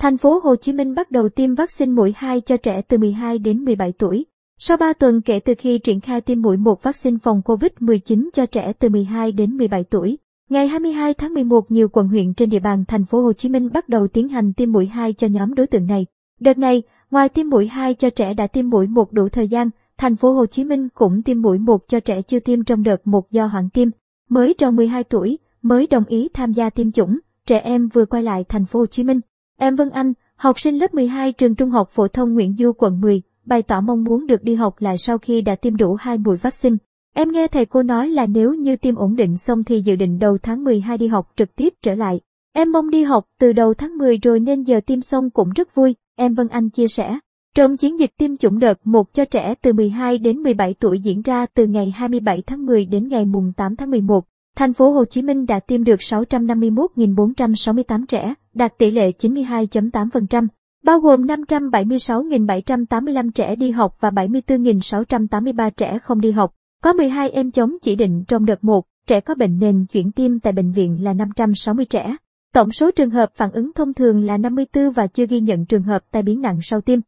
Thành phố Hồ Chí Minh bắt đầu tiêm vaccine mũi 2 cho trẻ từ 12 đến 17 tuổi. Sau 3 tuần kể từ khi triển khai tiêm mũi 1 vaccine phòng COVID-19 cho trẻ từ 12 đến 17 tuổi, ngày 22 tháng 11 nhiều quận huyện trên địa bàn thành phố Hồ Chí Minh bắt đầu tiến hành tiêm mũi 2 cho nhóm đối tượng này. Đợt này, ngoài tiêm mũi 2 cho trẻ đã tiêm mũi 1 đủ thời gian, thành phố Hồ Chí Minh cũng tiêm mũi 1 cho trẻ chưa tiêm trong đợt 1 do hoãn tiêm, mới tròn 12 tuổi, mới đồng ý tham gia tiêm chủng, trẻ em vừa quay lại thành phố Hồ Chí Minh. Em Vân Anh, học sinh lớp 12 trường Trung học phổ thông Nguyễn Du quận 10, bày tỏ mong muốn được đi học lại sau khi đã tiêm đủ hai mũi vaccine. Em nghe thầy cô nói là nếu như tiêm ổn định xong thì dự định đầu tháng 12 đi học trực tiếp trở lại. Em mong đi học từ đầu tháng 10 rồi nên giờ tiêm xong cũng rất vui, em Vân Anh chia sẻ. Trong chiến dịch tiêm chủng đợt 1 cho trẻ từ 12 đến 17 tuổi diễn ra từ ngày 27 tháng 10 đến ngày mùng 8 tháng 11, thành phố Hồ Chí Minh đã tiêm được 651.468 trẻ, đạt tỷ lệ 92.8%, bao gồm 576.785 trẻ đi học và 74.683 trẻ không đi học. Có 12 em chống chỉ định trong đợt 1, trẻ có bệnh nền chuyển tiêm tại bệnh viện là 560 trẻ. Tổng số trường hợp phản ứng thông thường là 54 và chưa ghi nhận trường hợp tai biến nặng sau tiêm.